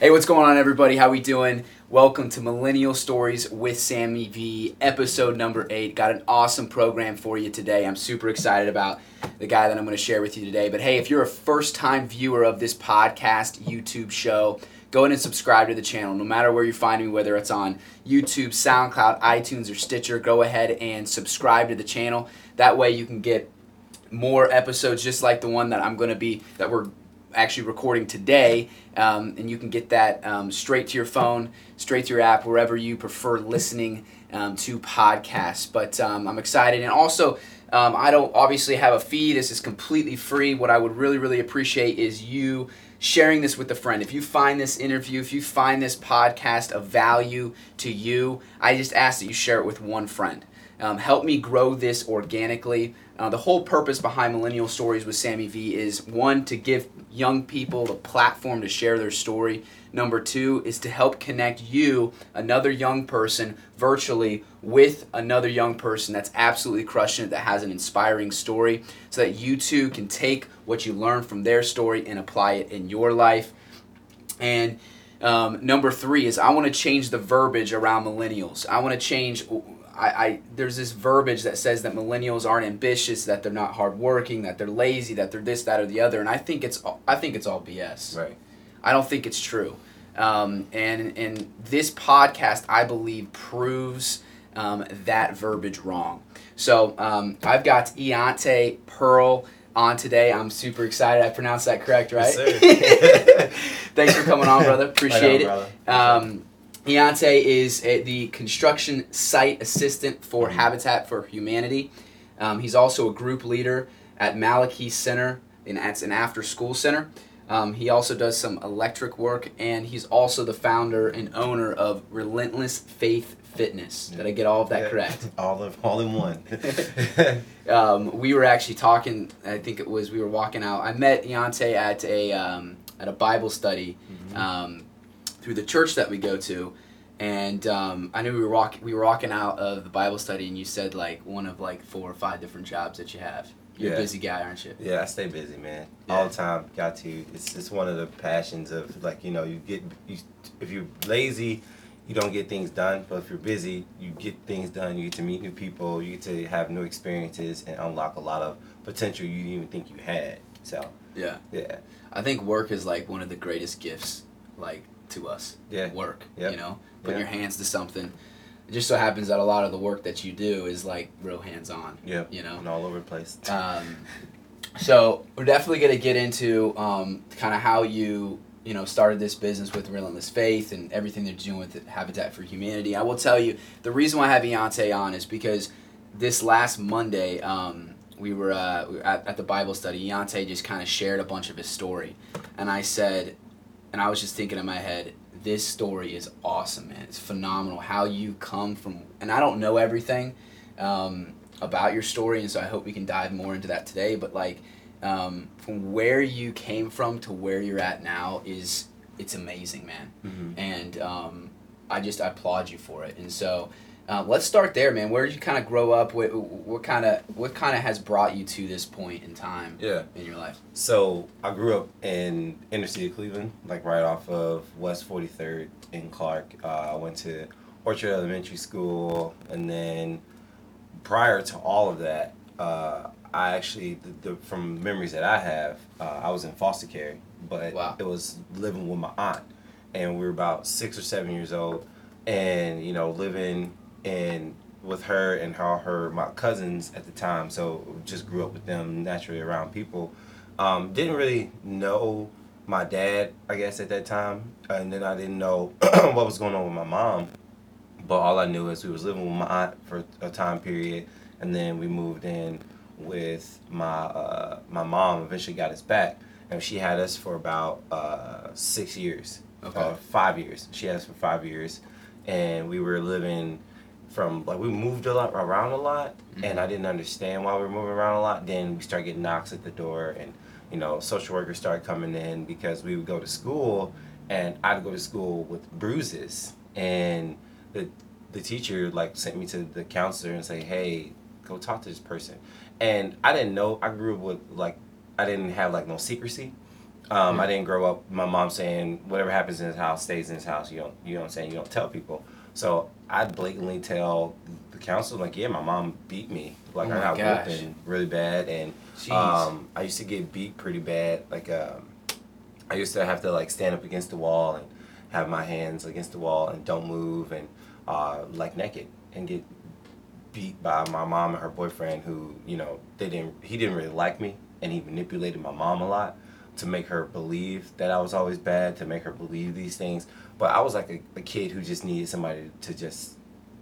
Hey, what's going on, everybody? How we doing? Welcome to Millennial Stories with Sammy V, episode number eight. Got an awesome program for you today. I'm super excited about the guy that I'm going to share with you today. But hey, if you're a first-time viewer of this podcast, YouTube show, go ahead and subscribe to the channel. No matter where you find me, whether it's on YouTube, SoundCloud, iTunes, or Stitcher, go ahead and subscribe to the channel. That way, you can get more episodes just like the one that I'm going to be that we're actually recording today, um, and you can get that um, straight to your phone, straight to your app, wherever you prefer listening um, to podcasts. But um, I'm excited, and also. Um, I don't obviously have a fee. This is completely free. What I would really, really appreciate is you sharing this with a friend. If you find this interview, if you find this podcast of value to you, I just ask that you share it with one friend. Um, help me grow this organically. Uh, the whole purpose behind Millennial Stories with Sammy V is one, to give young people the platform to share their story. Number two is to help connect you, another young person, virtually with another young person that's absolutely crushing it, that has an inspiring story, so that you too can take what you learn from their story and apply it in your life. And um, number three is I want to change the verbiage around millennials. I want to change I, I there's this verbiage that says that millennials aren't ambitious, that they're not hardworking, that they're lazy, that they're this, that, or the other, and I think it's I think it's all BS. Right. I don't think it's true. Um, and and this podcast, I believe, proves um, that verbiage wrong. So um, I've got En'Ante Pearl on today. I'm super excited. I pronounced that correct, right? Yes, Thanks for coming on, brother. Appreciate Right on, it. brother. Um, En'Ante is a, the construction site assistant for Mhm. Habitat for Humanity. Um, he's also a group leader at Malachi Center, and that's an after school center. Um, he also does some electric work, and he's also the founder and owner of Relentless Faith Fitness. Did I get all of that Yeah. correct? All of all in one. um, we were actually talking. I think it was we were walking out. I met En'Ante at a um, at a Bible study Mhm. Through the church that we go to, and um, I knew we were walking. We were walking out of the Bible study, and you said like one of like four or five different jobs that you have. You're a Yeah. busy guy, aren't you? yeah, I stay busy, man. Yeah. All the time. Got to. It's it's one of the passions of like you know you get you if you're lazy, you don't get things done. But if you're busy, you get things done. You get to meet new people. You get to have new experiences and unlock a lot of potential you didn't even think you had. So Yeah. yeah, I think work is like one of the greatest gifts, like to us. Yeah. Work. Yep. You know, put Yeah. your hands to something. It just so happens that a lot of the work that you do is like real hands on. yeah, You know. and all over the place. Um, so we're definitely going to get into um, kind of how you you know started this business with Relentless Faith and everything they're doing with Habitat for Humanity. I will tell you the reason why I have En'Ante on is because this last Monday um, we were, uh, we were at, at the Bible study. En'Ante just kind of shared a bunch of his story, and I said, and I was just thinking in my head. This story is awesome, man. It's phenomenal how you come from, and I don't know everything, um, about your story, and so I hope we can dive more into that today. But like, um, from where you came from to where you're at now is it's amazing, man. Mhm. And um, I just I applaud you for it. And so uh, let's start there, man. Where did you kind of grow up? What what kind of what kind of has brought you to this point in time Yeah. in your life? So I grew up in inner city of Cleveland, like right off of West 43rd in Clark. Uh, I went to Orchard Elementary School, and then prior to all of that, uh, I actually, the, the, from memories that I have, uh, I was in foster care, but Wow. it was living with my aunt, and we were about six or seven years old, and you know living in with her and her, her my cousins at the time, so just grew up with them naturally around people. Um, didn't really know my dad, I guess, at that time, and then I didn't know what was going on with my mom. But all I knew is we was living with my aunt for a time period, and then we moved in with my uh, my mom. Eventually got us back, and she had us for about uh, six years, Okay. uh, five years. She had us for five years, and we were living from like we moved a lot around a lot, and I didn't understand why we were moving around a lot. Then we started getting knocks at the door, and you know, social workers started coming in because we would go to school, and I'd go to school with bruises, and the the teacher like sent me to the counselor and say, hey, go talk to this person, and I didn't know. I grew up with like I didn't have like no secrecy, Um, Mm. I didn't grow up. My mom saying whatever happens in his house stays in his house. You don't. You know what I'm saying. You don't tell people. So I blatantly tell the council like, yeah, my mom beat me. Like Oh I got gosh. whooping really bad, and um, I used to get beat pretty bad. Like um, I used to have to like stand up against the wall and have my hands against the wall and don't move and uh, like naked and get beat by my mom and her boyfriend who you know they didn't he didn't really like me and he manipulated my mom a lot to make her believe that I was always bad to make her believe these things but I was like a, a kid who just needed somebody to just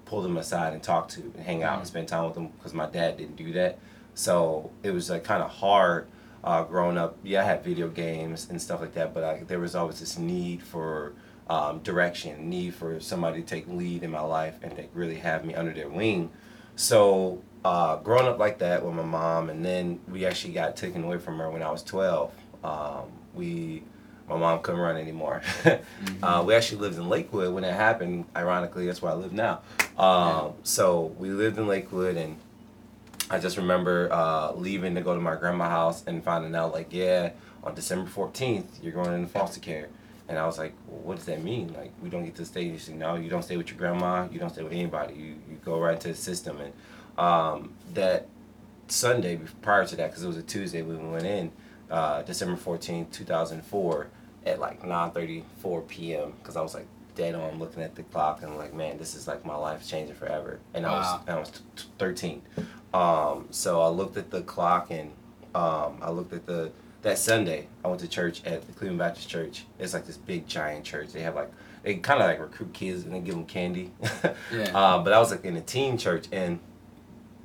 pull them aside and talk to and hang out Mhm. and spend time with them because my dad didn't do that so it was like kind of hard uh, growing up yeah I had video games and stuff like that but I, there was always this need for um, direction need for somebody to take lead in my life and to really have me under their wing so uh, growing up like that with my mom, and then we actually got taken away from her when I was twelve. Um, we, my mom couldn't run anymore. uh, we actually lived in Lakewood when it happened. Ironically, that's where I live now. Um, So we lived in Lakewood, and I just remember uh, leaving to go to my grandma's house and finding out like, yeah, on December fourteenth, you're going into foster care. And I was like, well, what does that mean? Like, we don't get to stay. You said, no, you don't stay with your grandma. You don't stay with anybody. You, you go right into the system. And um, that Sunday prior to that, because it was a Tuesday when we went in, uh, December 14th, 2004, at like 9.34 p.m., because I was like dead on looking at the clock and like, man, this is like my life's changing forever. And I Wow. was, I was t- t- 13. Um, so I looked at the clock and um, I looked at the that Sunday, I went to church at the Cleveland Baptist Church. It's like this big giant church. They have like they kind of like recruit kids and they give them candy. Yeah. uh, but I was like in a teen church, and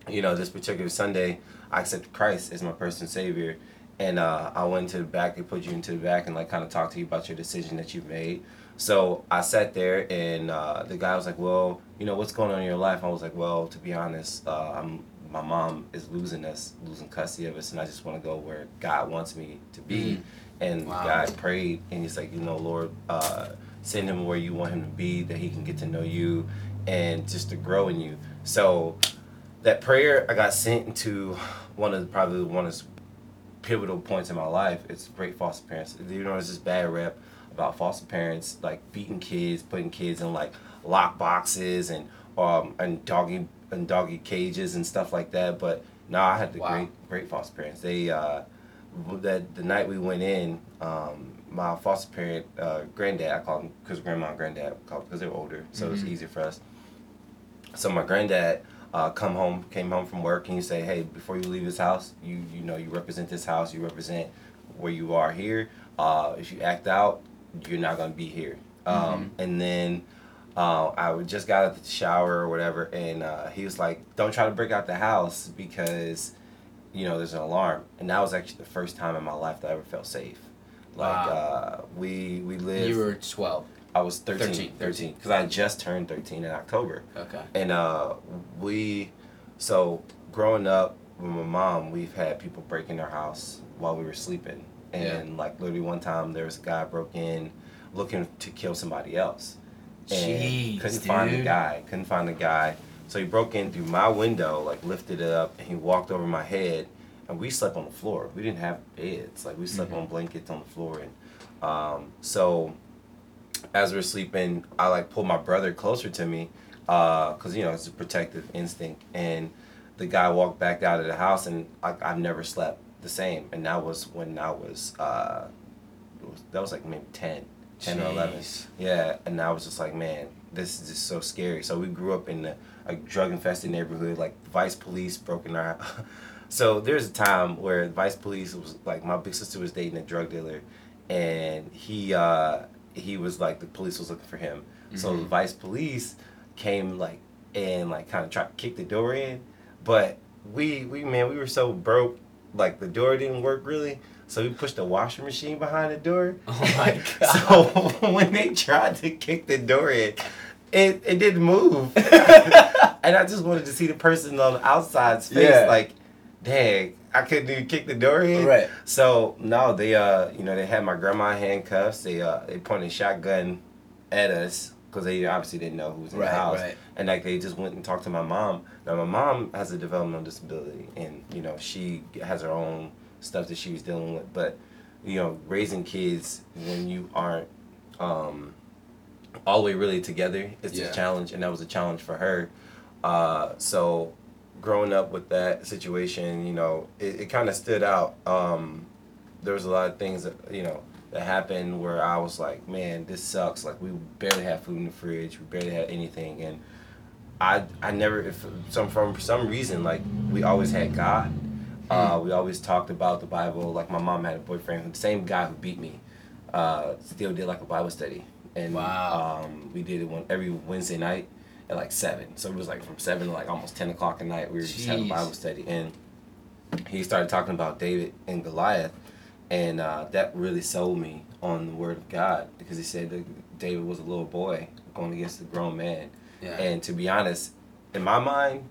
you know this particular Sunday, I accepted Christ as my personal savior, and uh, I went to the back. They put you into the back and like kind of talk to you about your decision that you've made. So I sat there, and uh, the guy was like, "Well, you know what's going on in your life?" I was like, "Well, to be honest, uh, I'm my mom is losing us, losing custody of us, and I just want to go where God wants me to be." Mhm. And Wow. God prayed, and he's like, "You know, Lord, uh, send him where you want him to be, that he can get to know you, and just to grow in you." So that prayer, I got sent into one of the, probably one of the pivotal points in my life. It's great foster parents. You know, there's this bad rep about foster parents like beating kids, putting kids in like lock boxes and um and doggy and doggy cages and stuff like that. But no, I had the Wow. great great foster parents. They uh that the night we went in, um, my foster parent, uh, granddad, I call him because grandma and granddad call because they're older, so it's Mhm. easier for us. So my granddad uh, come home, came home from work, and you say, hey, before you leave this house, you you know you represent this house, you represent where you are here. Uh, if you act out, you're not gonna be here. Um, And then uh, I just got out of the shower or whatever, and uh, he was like, don't try to break out the house because you know there's an alarm. And that was actually the first time in my life that I ever felt safe. Like Wow. uh, we we lived. You were 12. I was 13, 13, 13, because I just turned 13 in October. Okay. And uh, we, so growing up with my mom, we've had people break in our house while we were sleeping. And like literally one time there was a guy broke in looking to kill somebody else. And Jeez, couldn't find the guy. Couldn't find the guy. So he broke in through my window, like lifted it up, and he walked over my head. And we slept on the floor. We didn't have beds. Like we slept Mhm. on blankets on the floor. And um, so as we we're sleeping, I like pulled my brother closer to me, uh, cause you know it's a protective instinct. And the guy walked back out of the house, and I, I've never slept the same. And that was when I was, uh, was that was like maybe 10, 10 or eleven. Yeah, and I was just like, man, this is just so scary. So we grew up in a, a drug infested neighborhood. Like Vice Police broke in our. so there's a time where Vice Police was like my big sister was dating a drug dealer, and he uh, he was like the police was looking for him. So the. Vice Police came like and like kind of tried to kick the door in, but we we man we were so broke like the door didn't work really. So we pushed the washing machine behind the door. Oh my God. so when they tried to kick the door in, it, it didn't move. and I just wanted to see the person on the outside's face, Yeah. like, dang, I couldn't even kick the door in. Right. So no, they uh, you know, they had my grandma handcuffs. They uh, they pointed a shotgun at us because they obviously didn't know who was in Right, the house. right. And like they just went and talked to my mom. Now my mom has a developmental disability, and you know she has her own stuff that she was dealing with. But you know, raising kids when you aren't um, all the way really together is Yeah. a challenge, and that was a challenge for her. Uh, so growing up with that situation, you know, it, it kind of stood out. Um, there was a lot of things that you know that happened where I was like, man, this sucks. Like we barely had food in the fridge, we barely had anything, and I I never if some from some reason like we always had God. Uh, we always talked about the Bible. Like my mom had a boyfriend, the same guy who beat me, uh, still did like a Bible study, and Wow. um, we did it one every Wednesday night at like seven. So it was like from seven to like almost ten o'clock at night. We were just having Bible study, and he started talking about David and Goliath, and uh, that really sold me on the Word of God because he said that David was a little boy going against a grown man, Yeah. and to be honest, in my mind,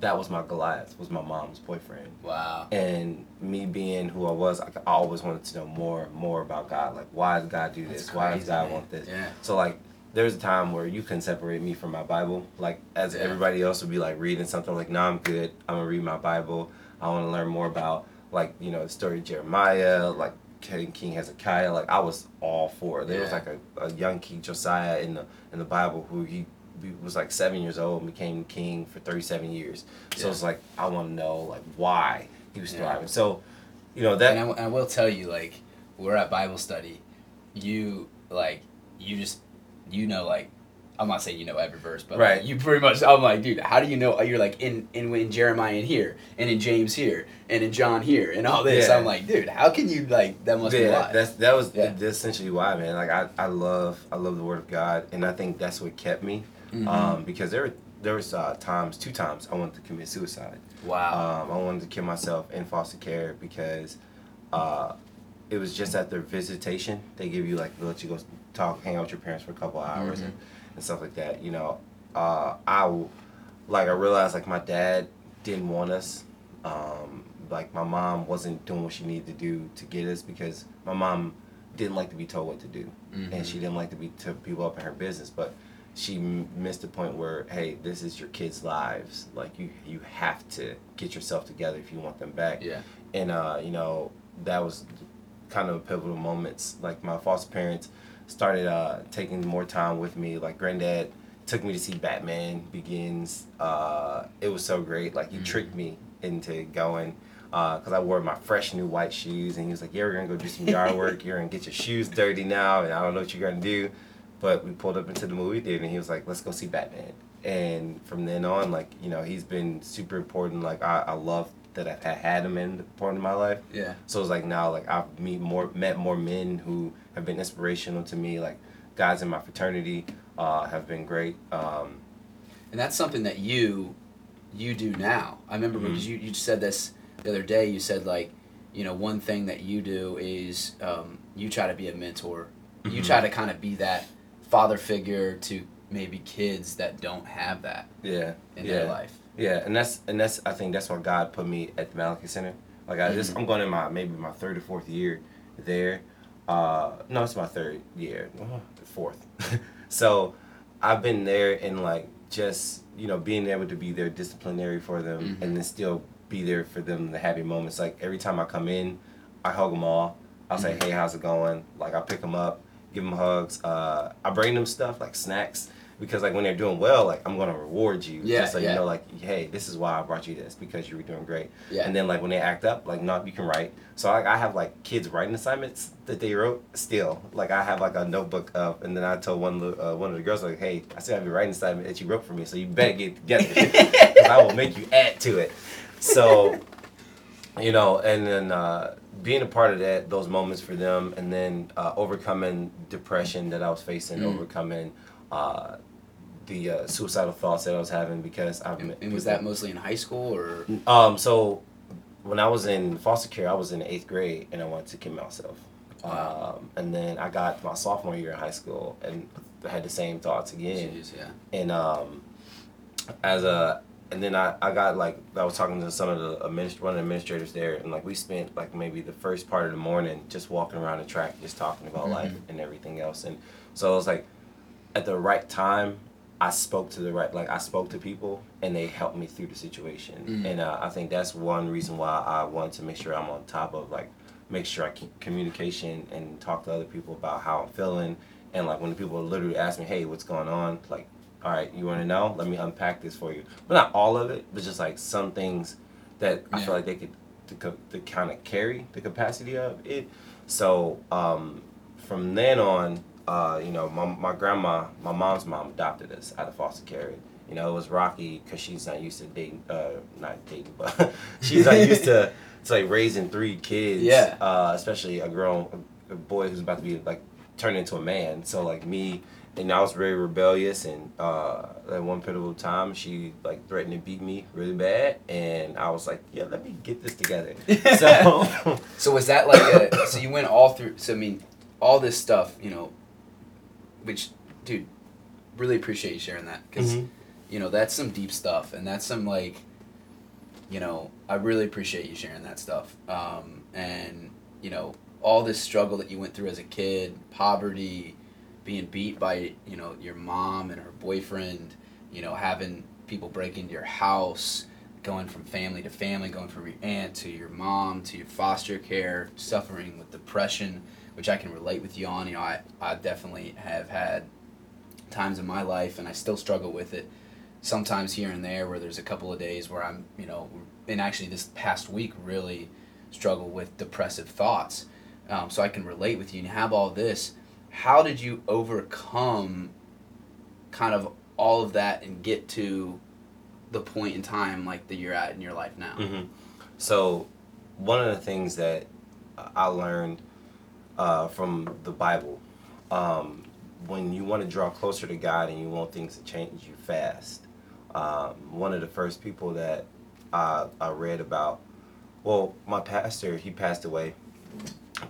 that was my Goliath was my mom's boyfriend. wow. And me being who I was, I always wanted to know more, more about God. Like, why does God do That's this? Why does God man. want this? Yeah. So like, there's a time where you can separate me from my Bible. Like, as Yeah. everybody else would be like reading something. Like, nah, I'm good. I'm gonna read my Bible. I want to learn more about like you know the story of Jeremiah, like King King Hezekiah. Like, I was all for. it. There was like a, a young King Josiah in the in the Bible who he he was like seven years old and became king for 37 years. So Yeah. it's like I want to know like why he was Yeah. thriving. So, you know that and I, w- I will tell you, like, we're at Bible study. You like, you just, you know, like, I'm not saying you know every verse, but Right. like, you pretty much. I'm like, dude, how do you know? You're like in in in Jeremiah in here, and in James here, and in John here, and all this. Yeah. I'm like, dude, how can you like? That must be yeah, why. that's that was Yeah. that's essentially why, man. Like I, I love I love the Word of God, and I think that's what kept me. Mhm. Um, because there there was uh, times, two times, I wanted to commit suicide. wow. Um, I wanted to kill myself in foster care because uh, it was just at their visitation. They give you like they let you go talk, hang out with your parents for a couple hours Mhm. and, and stuff like that. You know, uh, I like I realized like my dad didn't want us. Um, like my mom wasn't doing what she needed to do to get us because my mom didn't like to be told what to do Mhm. and she didn't like to be to people up in her business but she m- missed the point where hey this is your kids lives like you you have to get yourself together if you want them back yeah. and uh you know that was kind of a pivotal moments like my foster parents started uh taking more time with me like granddad took me to see batman begins uh it was so great like he Mhm. tricked me into going because I wore my fresh new white shoes, and he was like, "Yeah, we're gonna go do some yard work. You're gonna get your shoes dirty now, and I don't know what you're gonna do." But we pulled up into the movie theater, and he was like, "Let's go see Batman." And from then on, like you know, he's been super important. Like I, I love that I've had- him in the part of my life. Yeah. So it's like now, like I've meet more, met more men who have been inspirational to me. Like guys in my fraternity uh, have been great. Um, and that's something that you you do now i remember Mhm. because you, you said this the other day you said like you know one thing that you do is um, you try to be a mentor you Mhm. try to kind of be that father figure to maybe kids that don't have that yeah, in yeah. their life Yeah, and that's and that's I think that's why God put me at the Malachi Center. Like I just Mhm. I'm going in my maybe my third or fourth year there. Uh, no, it's my third year, uh, fourth. so I've been there and like just you know being able to be there disciplinary for them Mhm. and then still be there for them the happy moments. Like every time I come in, I hug them all. I'll say, Mhm. hey, how's it going? Like I pick them up, give them hugs. Uh, I bring them stuff like snacks because like when they're doing well, like I'm gonna reward you. Yeah, just so yeah. you know, like hey, this is why I brought you this because you were doing great. yeah And then like when they act up, like not you can write. So like I have like kids writing assignments that they wrote still. Like I have like a notebook of, and then I told one uh, one of the girls like, hey, I still have your writing assignment that you wrote for me, so you better get together because I will make you add to it. So, you know, and then uh, being a part of that, those moments for them, and then uh, overcoming depression that I was facing, Mm. overcoming. Uh, the uh, suicidal thoughts that I was having because I've and, was that mostly in high school or um, so when I was in foster care, I was in eighth grade and I wanted to kill myself. Wow. Um, and then I got my sophomore year in high school and I had the same thoughts again. Jeez, yeah And um, as a and then I, I got like I was talking to some of the administ- one of the administrators there and like we spent like maybe the first part of the morning just walking around the track just talking about Mhm. life and everything else and so it was like at the right time I spoke to the right like I spoke to people and they helped me through the situation Mhm. and uh, I think that's one reason why I wanted to make sure I'm on top of like make sure I keep communication and talk to other people about how I'm feeling. And like when people literally ask me, "Hey, what's going on?" Like, all right, you want to know? Let me unpack this for you. But not all of it, but just like some things that I Yeah. feel like they could to, to kind of carry the capacity of it. So um, from then on, uh, you know, my, my grandma, my mom's mom adopted us out of foster care. You know, it was rocky because she's not used to dating, uh, not dating, but she's not used to, to like raising three kids. Yeah. Uh, especially a grown a boy who's about to be like turned into a man. So like me, and I was very rebellious, and uh, at one pivotal time, she like threatened to beat me really bad, and I was like, yeah, let me get this together. so So was that like a? So you went all through. So I mean, all this stuff, you know, which, dude, really appreciate you sharing that because, Mhm. you know, that's some deep stuff, and that's some like, you know, I really appreciate you sharing that stuff. Um, and you know, all this struggle that you went through as a kid, poverty, being beat by you know your mom and her boyfriend, you know, having people break into your house going from family to family, going from your aunt to your mom to your foster care, suffering with depression, which I can relate with you on. You know, I, I definitely have had times in my life, and I still struggle with it. Sometimes here and there, where there's a couple of days where I'm, you know, and actually this past week really struggle with depressive thoughts. Um, so I can relate with you and have all this. How did you overcome kind of all of that and get to the point in time like that you're at in your life now? hmm So, one of the things that I learned uh, from the Bible, um, when you want to draw closer to God and you want things to change, you fast. Um, one of the first people that I, I read about, well, my pastor, he passed away,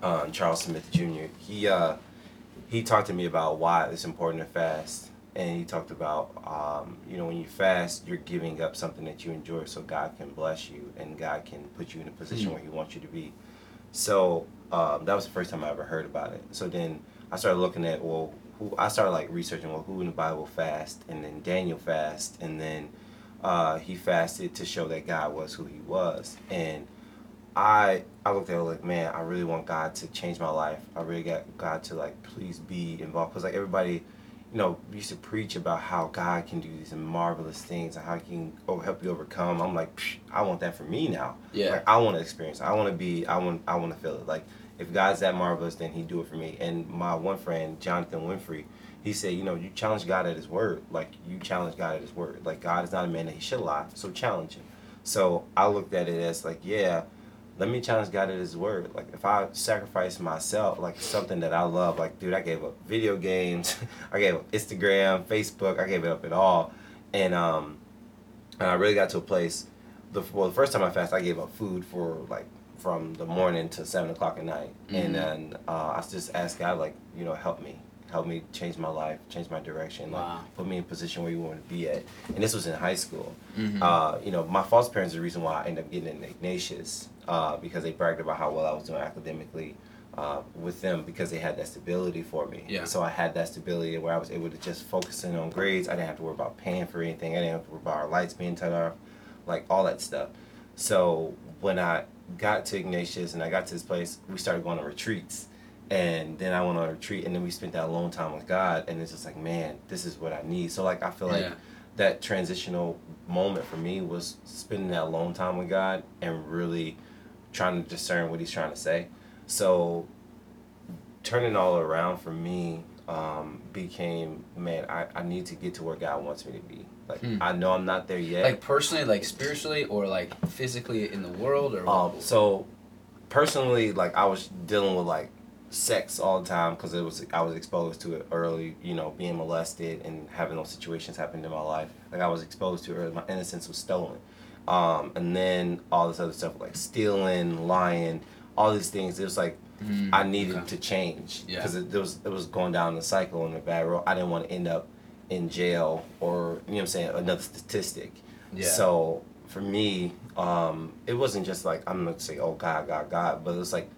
uh, Charles Smith Jr. He uh, he talked to me about why it's important to fast, and he talked about um, you know when you fast, you're giving up something that you enjoy, so God can bless you and God can put you in a position Mm. where He wants you to be. So um, that was the first time I ever heard about it. So then I started looking at well, who I started like researching well who in the Bible fast, and then Daniel fast, and then uh, he fasted to show that God was who He was, and I I looked at it like man, I really want God to change my life. I really got God to like please be involved because like everybody, you know, used to preach about how God can do these marvelous things and how He can oh, help you overcome. I'm like, Psh, I want that for me now. Yeah. Like I want to experience. it. I want to be. I want. I want to feel it. Like if God's that marvelous, then He do it for me. And my one friend, Jonathan Winfrey, he said, you know, you challenge God at His word. Like you challenge God at His word. Like God is not a man that He should lie. So challenge Him. So I looked at it as like, yeah, let me challenge God at His word. Like if I sacrifice myself, like something that I love, like dude, I gave up video games, I gave up Instagram, Facebook, I gave it up at all, and um, and I really got to a place. The well, the first time I fasted, I gave up food for like from the morning to seven o'clock at night, Mhm. and then uh, I just asked God, like, you know, help me, help me change my life, change my direction, like Wow. put me in a position where you want to be at. And this was in high school. Mhm. Uh, you know, my foster parents are the reason why I ended up getting into Ignatius uh, because they bragged about how well I was doing academically uh, with them because they had that stability for me. Yeah. So I had that stability where I was able to just focus in on grades. I didn't have to worry about paying for anything. I didn't have to worry about our lights being turned off, like all that stuff. So when I got to Ignatius and I got to this place, we started going on retreats. And then I went on a retreat, and then we spent that alone time with God, and it's just like, man, this is what I need. So like, I feel like that transitional moment for me was spending that alone time with God and really trying to discern what He's trying to say. So turning all around for me um, became, man, I, I need to get to where God wants me to be. Like Hmm. I know I'm not there yet. Like personally, like spiritually, or like physically in the world, or Um, so personally, like I was dealing with like sex all the time because it was I was exposed to it early. You know, being molested and having those situations happen in my life. Like I was exposed to it early. My innocence was stolen. Um, and then all this other stuff like stealing, lying, all these things. It was like Mm, I needed okay. to change Yeah. because it, it was it was going down the cycle in a bad road. I didn't want to end up in jail or you know what I'm saying another statistic. Yeah. So for me, um, it wasn't just like I'm gonna say, "Oh God, God, God," but it was like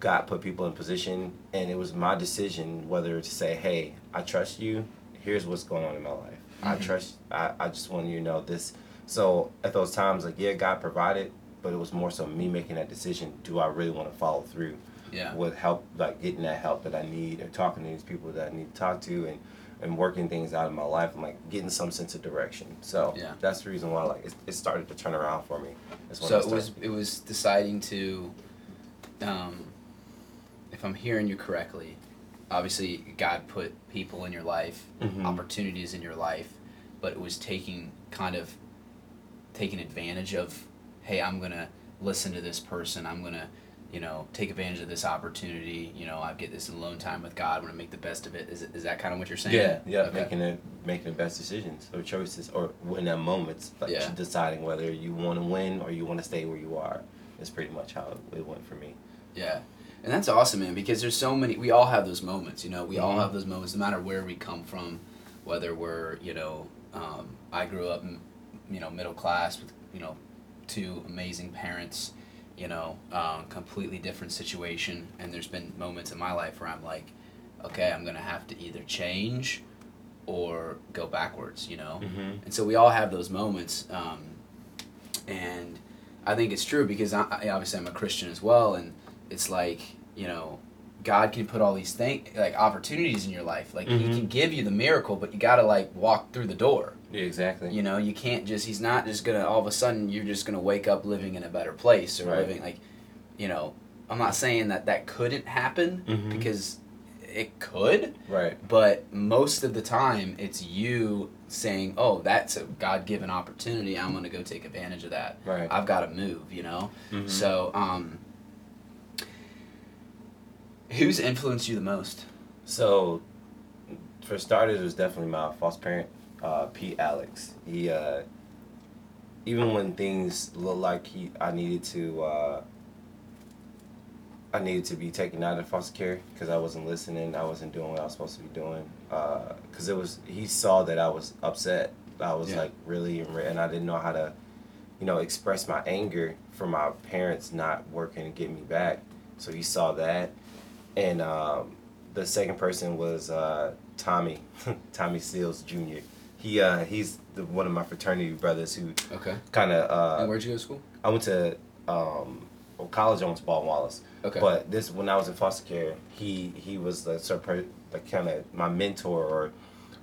God put people in position, and it was my decision whether to say, "Hey, I trust you. Here's what's going on in my life. I Mhm. trust. I, I just want you to know this." So at those times, like, yeah, God provided but it was more so me making that decision. Do I really want to follow through Yeah. with help, like getting that help that I need, or talking to these people that I need to talk to, and and working things out in my life, and like getting some sense of direction. So Yeah. that's the reason why like it, it started to turn around for me. So it was it was deciding to, um, if I'm hearing you correctly, obviously God put people in your life, Mhm. opportunities in your life, but it was taking kind of taking advantage of, hey, I'm gonna listen to this person. I'm gonna, you know, take advantage of this opportunity. You know, I get this alone time with God. I'm gonna make the best of it. Is is that kind of what you're saying? Yeah, yeah, Okay. making it making the best decisions or choices or in that moments, like Yeah. deciding whether you want to win or you want to stay where you are. Is pretty much how it went for me. Yeah. And that's awesome, man, because there's so many, we all have those moments, you know, we all Mhm. have those moments, no matter where we come from, whether we're, you know, um, I grew up, in, you know, middle class with, you know, two amazing parents, you know, um, completely different situation. And there's been moments in my life where I'm like, okay, I'm going to have to either change or go backwards, you know? Mm-hmm. And so we all have those moments. Um, and I think it's true because I, I obviously I'm a Christian as well, and it's like you know, God can put all these things like opportunities in your life. Like He Mhm. can give you the miracle, but you got to like walk through the door. Yeah, exactly. You know, you can't just. He's not just gonna all of a sudden you're just gonna wake up living in a better place or Right. living like, you know. I'm not saying that that couldn't happen Mhm. because it could, Right. but most of the time it's you saying, "Oh, that's a God-given opportunity. I'm gonna go take advantage of that. Right. I've got to move." You know. Mhm. So, um, who's influenced you the most? So, for starters, it was definitely my false parent, uh, Pete Alex. He, uh, even when things looked like he, I needed to, uh, I needed to be taken out of foster care because I wasn't listening. I wasn't doing what I was supposed to be doing. Because it was, he saw that I was upset. I was Yeah. like really, and I didn't know how to, you know, express my anger for my parents not working and getting me back. So he saw that, and um, the second person was uh, Tommy, Tommy Seals Jr. He uh, he's the, one of my fraternity brothers who Okay. kind of uh, and where'd you go to school? I went to um, well, college. I went to Baldwin Wallace. Okay. But this when I was in foster care, he he was the sort of like kind of my mentor, or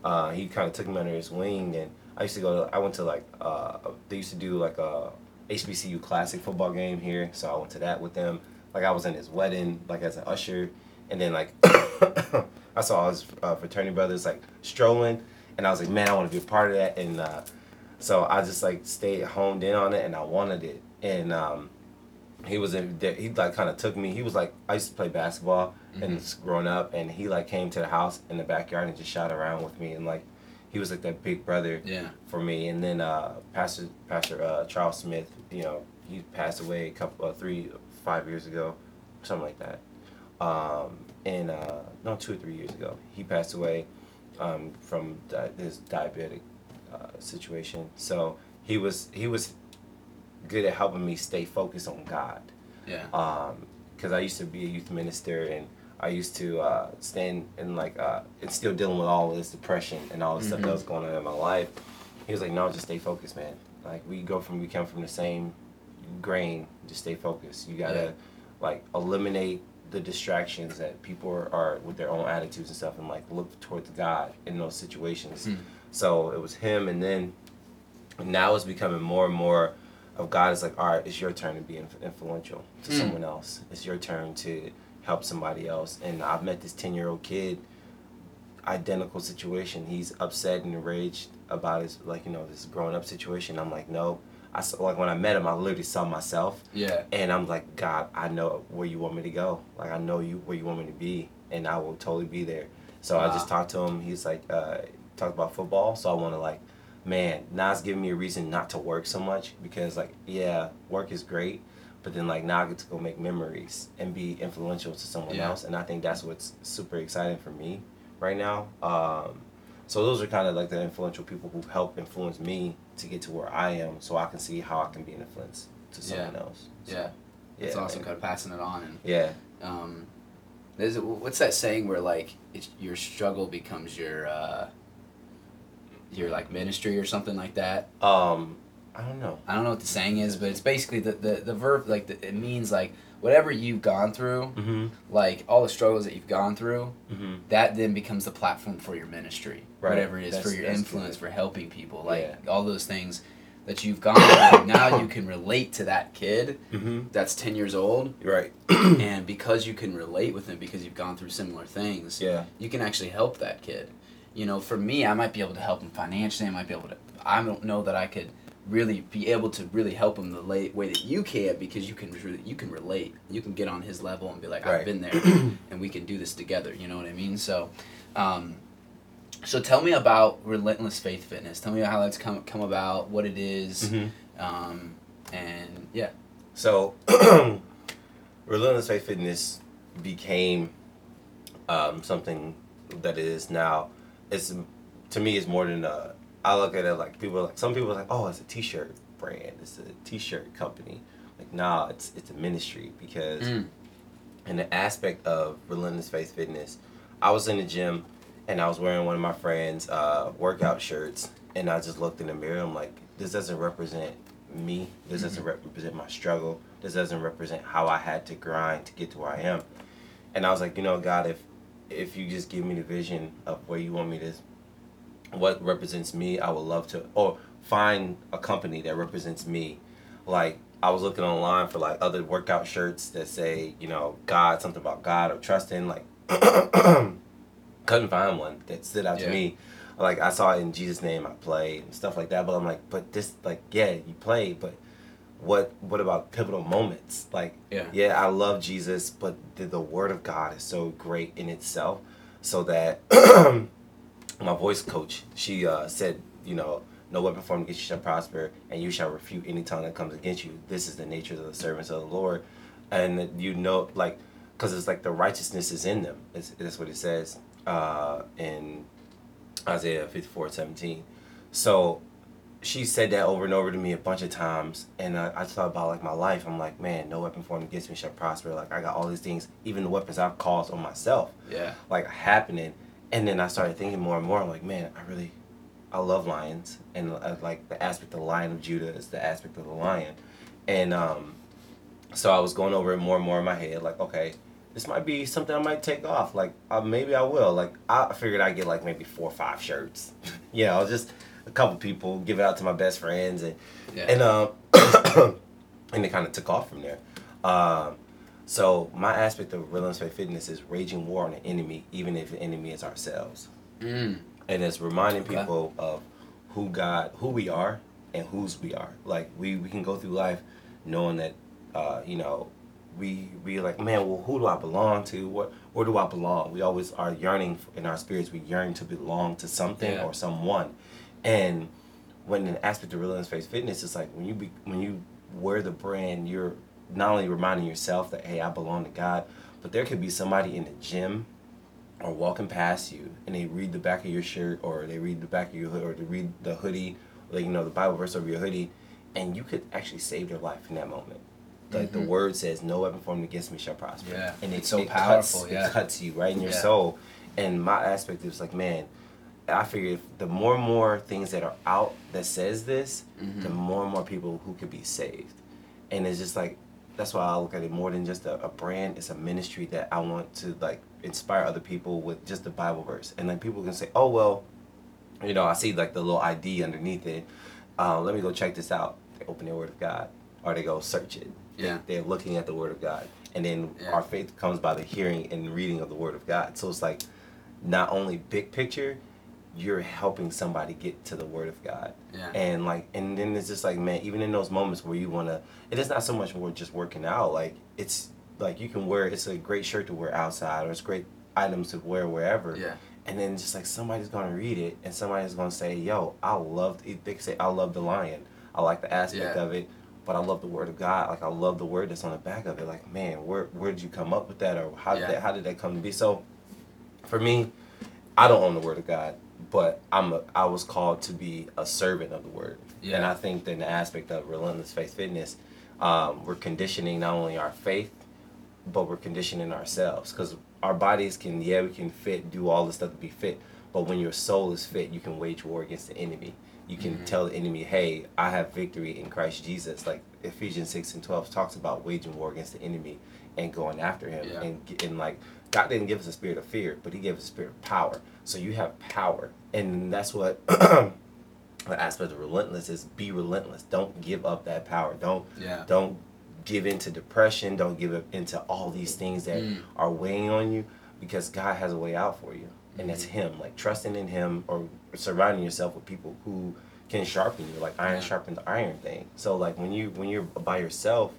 uh, he kind of took me under his wing. And I used to go. To, I went to like uh, they used to do like a HBCU classic football game here, so I went to that with them. Like I was in his wedding, like as an usher, and then like I saw his uh, fraternity brothers like strolling, and I was like, man, I want to be a part of that. And uh, so I just like stayed honed in on it, and I wanted it. And um, he was in there. He like kind of took me. He was like I used to play basketball and Mhm. growing up, and he like came to the house in the backyard and just shot around with me, and like he was like that big brother Yeah. for me. And then uh, Pastor Pastor uh, Charles Smith, you know, he passed away a couple uh, three five years ago, something like that. Um, and uh, no, two or three years ago, he passed away um, from di- his diabetic uh, situation. So he was he was good at helping me stay focused on God Yeah. because I used to be a youth minister and I used to uh, stand and like uh, and still dealing with all this depression and all the stuff Mhm. that was going on in my life. He was like, "No, just stay focused, man. Like we go from we come from the same grain. Just stay focused. You gotta Yeah. like eliminate the distractions that people are, are with their own attitudes and stuff, and like look towards God in those situations." Hmm. So it was him, and then now it's becoming more and more of God is like, all right, it's your turn to be inf- influential to Hmm. someone else. It's your turn to help somebody else. And I've met this 10 year old kid, identical situation. He's upset and enraged about his, like, you know, this growing up situation. I'm like, no. I saw, like, when I met him, I literally saw myself. Yeah. And I'm like, God, I know where you want me to go. Like, I know you where you want me to be. And I will totally be there. So I just talked to him. He's like, uh, talked about football. So I want to, like, man, now it's giving me a reason not to work so much because like yeah, work is great, but then like now I get to go make memories and be influential to someone Yeah. else, and I think that's what's super exciting for me right now. Um, so those are kind of like the influential people who help influence me to get to where I am, so I can see how I can be an influence to Yeah. someone else. So, Yeah. It's yeah, awesome, man. kind of passing it on and Yeah, um, there's what's that saying where like it's, your struggle becomes your uh, your like ministry or something like that. um, I don't know. I don't know what the saying is, but it's basically the the, the verb like the, it means like whatever you've gone through, Mm-hmm. like all the struggles that you've gone through, Mm-hmm. that then becomes the platform for your ministry, Right. whatever it is That's- for your influence, good. for helping people, like Yeah. all those things that you've gone through. now you can relate to that kid Mm-hmm. that's ten years old, Right. and because you can relate with him because you've gone through similar things, Yeah. you can actually help that kid. You know, for me, I might be able to help him financially. I might be able to. I don't know that I could really be able to really help him the way that you can because you can really, you can relate. You can get on his level and be like, I've been there, and we can do this together. You know what I mean? So, um, so tell me about Relentless Faith Fitness. Tell me how that's come come about, what it is, Mm-hmm. um, and yeah. So, Relentless Faith Fitness became um, something that it is now. It's to me, it's more than a. I look at it like people like some people are like, oh, it's a T-shirt brand, it's a T-shirt company. Like, nah, it's it's a ministry because Mm. in the aspect of Relentless Faith Fitness, I was in the gym and I was wearing one of my friends' uh, workout shirts, and I just looked in the mirror. I'm like, this doesn't represent me. This doesn't represent my struggle. This doesn't represent how I had to grind to get to where I am. And I was like, you know, God, if if you just give me the vision of where you want me to, what represents me, I would love to, or find a company that represents me. Like I was looking online for like other workout shirts that say, you know, God, something about God or trusting. Like, couldn't find one that stood out Yeah. to me. Like I saw it in Jesus' name, I play and stuff like that. But I'm like, but this, like, yeah, you play, but what what about pivotal moments? Like, Yeah. yeah, I love Jesus, but the, the Word of God is so great in itself, so that my voice coach she uh, said, you know, no weapon formed against you shall prosper, and you shall refute any tongue that comes against you. This is the nature of the servants of the Lord, and you know, like, because it's like the righteousness is in them. It's, that's what it says uh, in Isaiah 54, 17. So she said that over and over to me a bunch of times, and uh, I thought about like my life. I'm like, man, no weapon formed against me shall prosper. Like I got all these things, even the weapons I've caused on myself, Yeah. like happening. And then I started thinking more and more. I'm like, man, I really, I love lions, and uh, like the aspect of the lion of Judah is the aspect of the lion, and um, so I was going over it more and more in my head. Like, okay, this might be something I might take off. Like, uh, maybe I will. Like, I figured I'd get like maybe four or five shirts. you know, just a couple people, give it out to my best friends, and Yeah. and um, and it kind of took off from there. Um, so my aspect of relentless faith fitness is raging war on the enemy, even if the enemy is ourselves, mm. and it's reminding Okay. people of who God, who we are, and whose we are. Like we we can go through life knowing that, uh, you know, we we like, man, well, who do I belong to? What where do I belong? We always are yearning in our spirits. We yearn to belong to something Yeah. or someone, and when an aspect of relentless faith fitness is like when you be when you wear the brand, you're not only reminding yourself that hey, I belong to God, but there could be somebody in the gym or walking past you and they read the back of your shirt or they read the back of your hood or they read the hoodie or you know the Bible verse over your hoodie, and you could actually save their life in that moment. Like the Mhm. word says, "No weapon formed against me shall prosper." Yeah, and it's so it powerful, Cuts, yeah. it cuts you right in your Yeah. soul. And my aspect is like, man, I figure if the more and more things that are out that says this, Mhm. the more and more people who could be saved. And it's just like that's why I look at it more than just a, a brand. It's a ministry that I want to like inspire other people with just the Bible verse. And then people can say, oh well, you know, I see like the little ID underneath it. Uh, let me go check this out. They open the Word of God, or they go search it. They- Yeah. they're looking at the Word of God, and then Yeah. our faith comes by the hearing and reading of the Word of God. So it's like not only big picture, you're helping somebody get to the Word of God. Yeah. And like, and then it's just like, man, even in those moments where you wanna, it is not so much more just working out. Like it's like you can wear, it's a great shirt to wear outside, or it's great items to wear wherever. Yeah. And then just like somebody's gonna read it, and somebody's gonna say, "Yo, I love." They can say, "I love the lion. I like the aspect Yeah. of it, but I love the word of God. Like I love the word that's on the back of it. Like, man, where where did you come up with that, or how did Yeah. that how did that come to be?" So, for me, I don't own the word of God, but I'm a I was called to be a servant of the word. Yeah. And I think that in the aspect of relentless faith fitness, um, we're conditioning not only our faith, but we're conditioning ourselves because our bodies can yeah we can fit do all the stuff to be fit but when your soul is fit you can wage war against the enemy you can Mhm. tell the enemy hey i have victory in christ jesus. Like ephesians 6 and 12 talks about waging war against the enemy and going after him. Yeah. and, and like god didn't give us a spirit of fear but he gave us a spirit of power. So you have power. And that's what the aspect of relentless is. Be relentless. Don't give up that power. Don't Yeah. don't give into depression. Don't give up into all these things that Mm. are weighing on you because god has a way out for you and that's him like trusting in him or surrounding yourself with people who can sharpen you like iron sharpens iron thing. So like when you when you're by yourself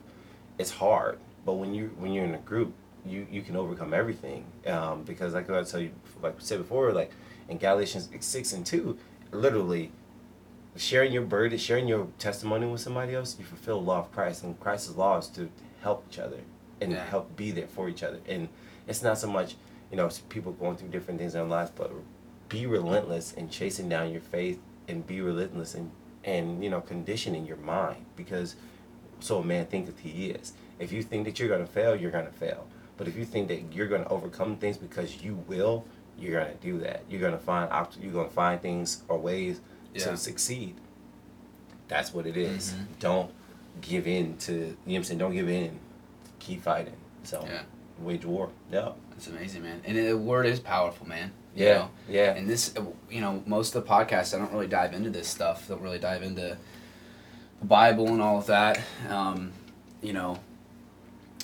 it's hard. But when you when you're in a group you you can overcome everything. Um, because like I tell you like we said before like in Galatians six and two literally sharing your burden sharing your testimony with somebody else you fulfill the law of Christ and Christ's law is to help each other and Yeah. help be there for each other. And it's not so much you know people going through different things in their lives but be relentless in chasing down your faith and be relentless and and you know conditioning your mind because so a man thinketh he is. If you think that you're going to fail you're going to fail. But if you think that you're going to overcome things because you will you're going to do that. You're going to find opt- you're going to find things or ways Yeah. to succeed. That's what it is. Mhm. don't give in to you know what i'm saying? Don't give in. Keep fighting. So Yeah. wage war. Yeah It's amazing, man. And the word is powerful, man. you yeah know? yeah And this, you know, most of the podcasts, I don't really dive into this stuff. Don't really dive into the Bible and all of that. Um, you know,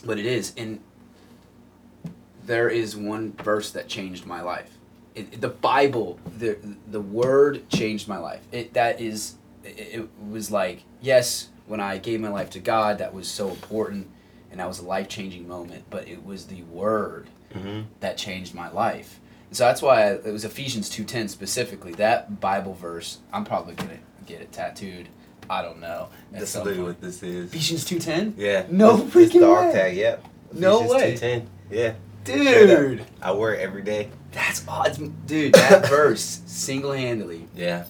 but it is. And there is one verse that changed my life. It, the Bible, the the Word changed my life. It that is, it, it was like yes, when I gave my life to God, that was so important, and that was a life changing moment. But it was the Word mm-hmm. that changed my life. So that's why it was Ephesians 2:10 specifically. That Bible verse, I'm probably going to get it tattooed. I don't know. that's literally what this is Ephesians 2:10? yeah No this freaking the way. tag yep No Ephesians way. 2:10. yeah Dude, i wear it every day that's awesome. Dude, that verse single-handedly yeah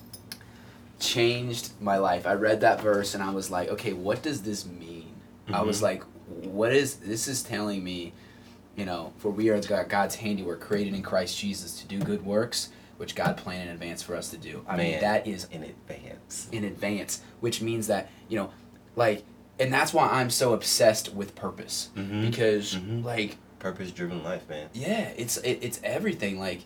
changed my life. I read that verse and I was like, okay, what does this mean? I was Mhm. like, what is this is telling me, you know, for we are God's handiwork created in Christ Jesus to do good works, which God planned in advance for us to do. I mean, that is in advance in advance, which means that, you know, like and that's why I'm so obsessed with purpose Mhm. because Mhm. like purpose driven life man yeah, it's it, it's everything. Like,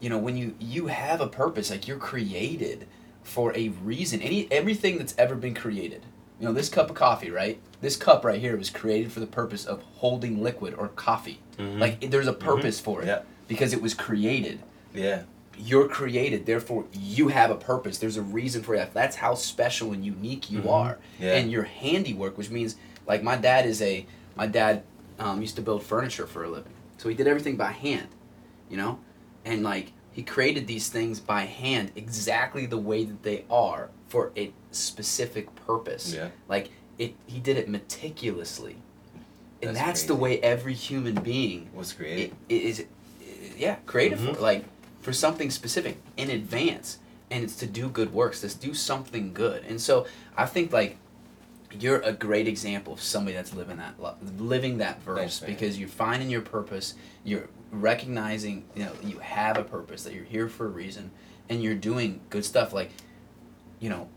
you know, when you you have a purpose, like you're created for a reason. Any everything that's ever been created. You know, this cup of coffee, right? This cup right here was created for the purpose of holding liquid or coffee. Mhm. Like there's a purpose for it yeah because it was created. yeah You're created, therefore you have a purpose. There's a reason for that. That's how special and unique you Mhm. are. Yeah. And your handiwork, which means like my dad is a my dad um, used to build furniture for a living, so he did everything by hand, you know, and like he created these things by hand exactly the way that they are for a specific purpose. yeah. Like it, he did it meticulously, and That's that's, the way every human being was created. it is yeah creative Mhm. for like for something specific in advance. And it's to do good works to do something good. And so i think like you're a great example of somebody that's living that living that verse. Thanks, because you're finding your purpose you're recognizing you know you have a purpose that you're here for a reason and you're doing good stuff like you know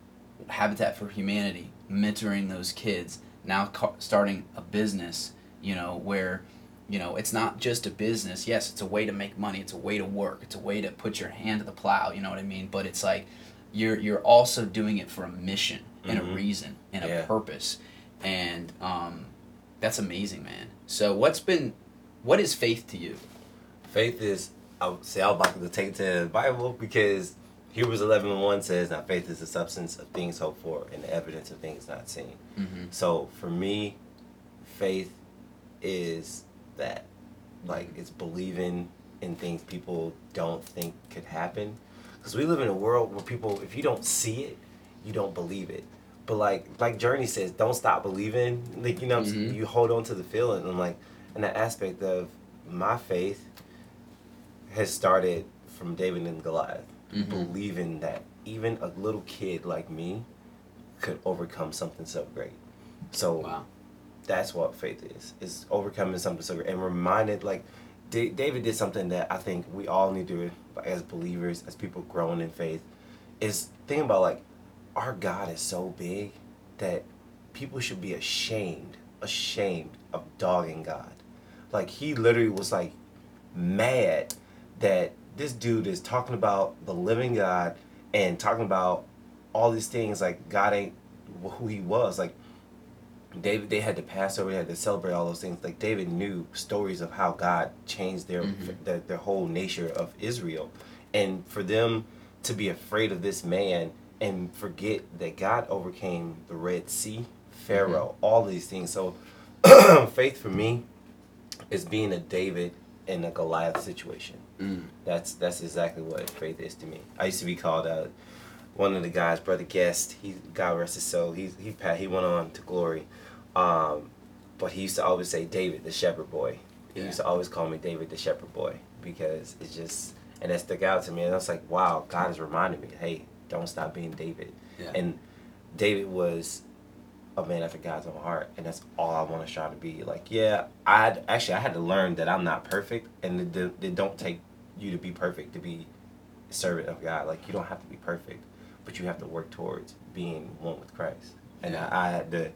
habitat for humanity mentoring those kids now ca- starting a business you know where you know it's not just a business. Yes it's a way to make money it's a way to work it's a way to put your hand to the plow you know what i mean? But it's like you're you're also doing it for a mission and Mhm. a reason and a purpose. And um that's amazing man. So what's been what is faith to you Faith is, I would say, I was about to take it to the Bible because Hebrews 11 and 1 says, Now faith is the substance of things hoped for and the evidence of things not seen. mm-hmm. So for me, faith is that. Like, it's believing in things people don't think could happen. Because we live in a world where people, if you don't see it, you don't believe it. But like, like Journey says, don't stop believing. Like, you know, what I'm saying? Mhm. you hold on to the feeling. And like, in that aspect of my faith has started from David and Goliath, Mhm. believing that even a little kid like me could overcome something so great. So wow that's what faith is. It's overcoming something so great and reminded like Da- David did something that I think we all need to, as believers, as people growing in faith, is think about like, our God is so big that people should be ashamed, ashamed of dogging God. Like he literally was like mad that this dude is talking about the living God and talking about all these things like God ain't who he was. Like David, they had to pass over, they had to celebrate all those things. Like David knew stories of how God changed their Mhm. their, their whole nature of Israel, and for them to be afraid of this man and forget that God overcame the Red Sea, Pharaoh, all these things. So faith for me is being a David in a Goliath situation. Mm. That's that's exactly what faith is to me. I used to be called uh, one of the guys, brother guest. He God rest his soul. He he he went on to glory, um, but he used to always say David the shepherd boy. He Yeah. used to always call me David the shepherd boy because it's just and that stuck out to me. And I was like, wow, God has reminded me, hey, don't stop being David. Yeah. And David was a man after God's own heart, and that's all I want to strive to be. Like, yeah, I actually I had to learn that I'm not perfect, and it, it, it don't take you to be perfect to be a servant of God. Like, you don't have to be perfect, but you have to work towards being one with Christ. And Yeah. I, I had to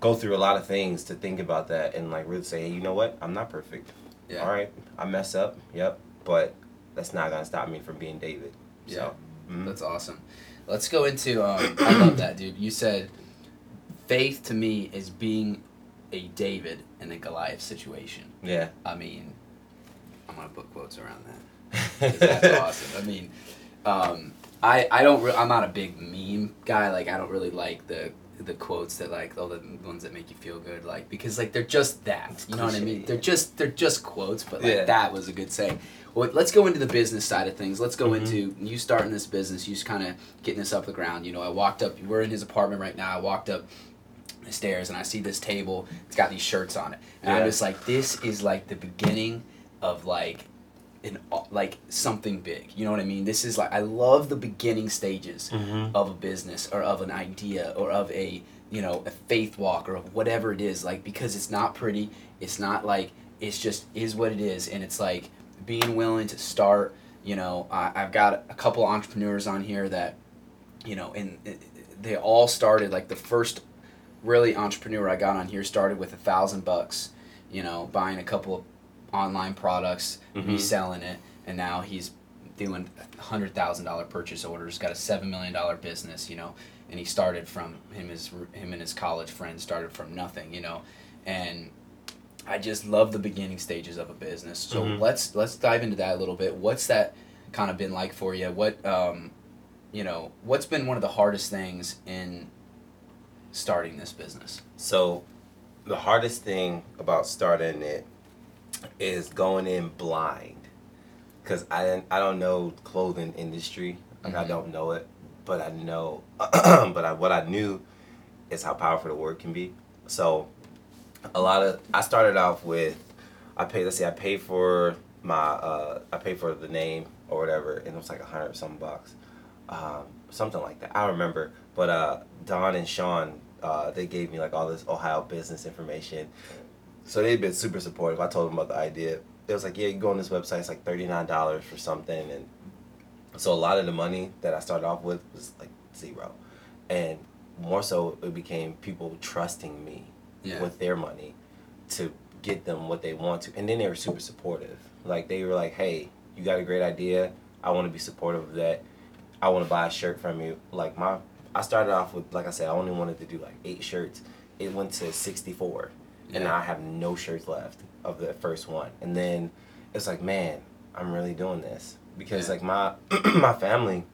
go through a lot of things to think about that, and like really say, hey, you know what? I'm not perfect. Yeah. All right, I mess up. Yep, but that's not gonna stop me from being David. So, mhm. That's awesome. Let's go into. Um, I love that, dude. You said faith to me is being a David in a Goliath situation. yeah. I mean, I'm gonna put quotes around that. that's awesome. I mean, um, I I don't. Re- I'm not a big meme guy. Like I don't really like the the quotes that like all the ones that make you feel good. Like because like they're just that. You know what I mean? They're just they're just quotes. But like Yeah. that was a good saying. Well, let's go into the business side of things. Let's go Mhm. into you starting this business. You just kind of getting this up the ground. You know, I walked up. We're in his apartment right now. I walked up the stairs and I see this table. It's got these shirts on it, and I'm just like, this is like the beginning of like an like something big. You know what I mean? This is like I love the beginning stages Mhm. of a business or of an idea or of a you know a faith walk or of whatever it is like because it's not pretty. It's not like it's just is what it is, and it's like being willing to start. You know, I, I've got a couple entrepreneurs on here that you know, and they all started like the first really entrepreneur I got on here started with a thousand bucks, you know, buying a couple of online products, Mhm. reselling it, and now he's doing hundred thousand dollar purchase orders, got a seven million dollar business, you know, and he started from him his him and his college friends started from nothing, you know, and I just love the beginning stages of a business. So Mhm. let's let's dive into that a little bit. What's that kind of been like for you? What um, you know, what's been one of the hardest things in starting this business? So, the hardest thing about starting it is going in blind, because I didn't, I don't know clothing industry. Like I Mhm. don't know it, but I know, but I, what I knew is how powerful the word can be. So, a lot of I started off with, I paid. Let's say I paid for my, uh, I paid for the name or whatever, and it was like a hundred some bucks, um, something like that. I remember, but uh, Don and Sean, uh, they gave me like all this Ohio business information. So they've been super supportive. I told them about the idea. It was like, yeah, you go on this website, it's like thirty nine dollars for something, and so a lot of the money that I started off with was like zero, and more so it became people trusting me Yeah. with their money to get them what they want to, and then they were super supportive. Like they were like, hey, you got a great idea. I want to be supportive of that. I want to buy a shirt from you. Like my, I started off with like I said, I only wanted to do like eight shirts. It went to sixty four, and Yeah. now I have no shirts left of the first one. And then it's like, man, I'm really doing this because Yeah. like my my family,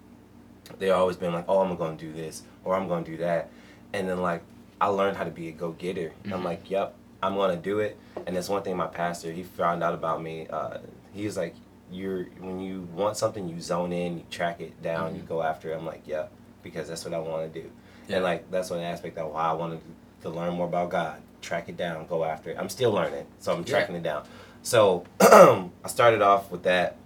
they've always been like, oh, I'm gonna do this or I'm gonna do that, and then like I learned how to be a go getter. Mhm. I'm like, yep, I'm gonna do it. And that's one thing my pastor he found out about me. Uh, he was like, you're when you want something, you zone in, you track it down, you Mhm. go after it. I'm like, yep, because that's what I want to do. Yeah. And like that's one aspect of why I wanted to learn more about God. Track it down, go after it. I'm still learning, so I'm Yeah. tracking it down. So I started off with that.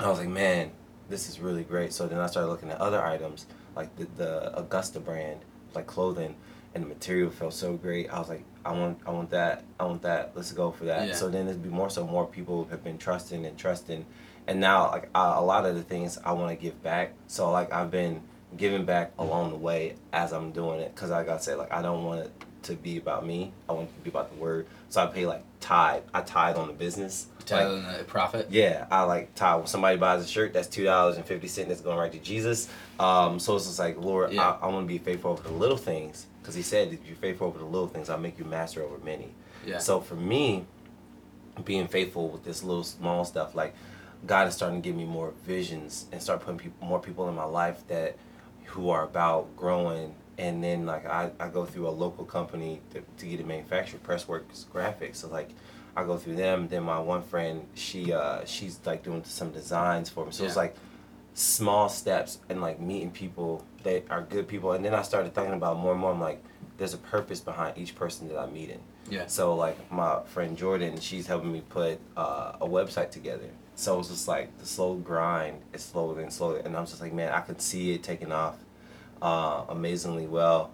I was like, man, this is really great. So then I started looking at other items like the, the Augusta brand, like clothing, and the material felt so great. I was like, I want, I want that, I want that. Let's go for that. Yeah. So then it'd be more so more people have been trusting and trusting, and now like uh, a lot of the things I want to give back. So like I've been giving back along the way as I'm doing it, cause like I said, like I don't want it to be about me. I want it to be about the word. So I pay like tithe. I tithe on the business. Like, on the profit. yeah, I like tithe. When somebody buys a shirt, that's two dollars and fifty cent that's going right to Jesus. Um, so it's just like, Lord, Yeah. I, I want to be faithful over the little things, because He said, if you're faithful over the little things, I'll make you master over many. Yeah. So for me, being faithful with this little small stuff, like God is starting to give me more visions and start putting people, more people in my life that who are about growing. And then like I, I go through a local company to, to get it manufactured, Pressworks Graphics. So like I go through them. Then my one friend, she uh she's like doing some designs for me. So it's like small steps and like meeting people that are good people. And then I started thinking about more and more. I'm like, there's a purpose behind each person that I'm meeting. Yeah. So like my friend Jordan, she's helping me put uh, a website together. So it's just like the slow grind is slower and slower, and I'm just like, man, I could see it taking off uh, amazingly well.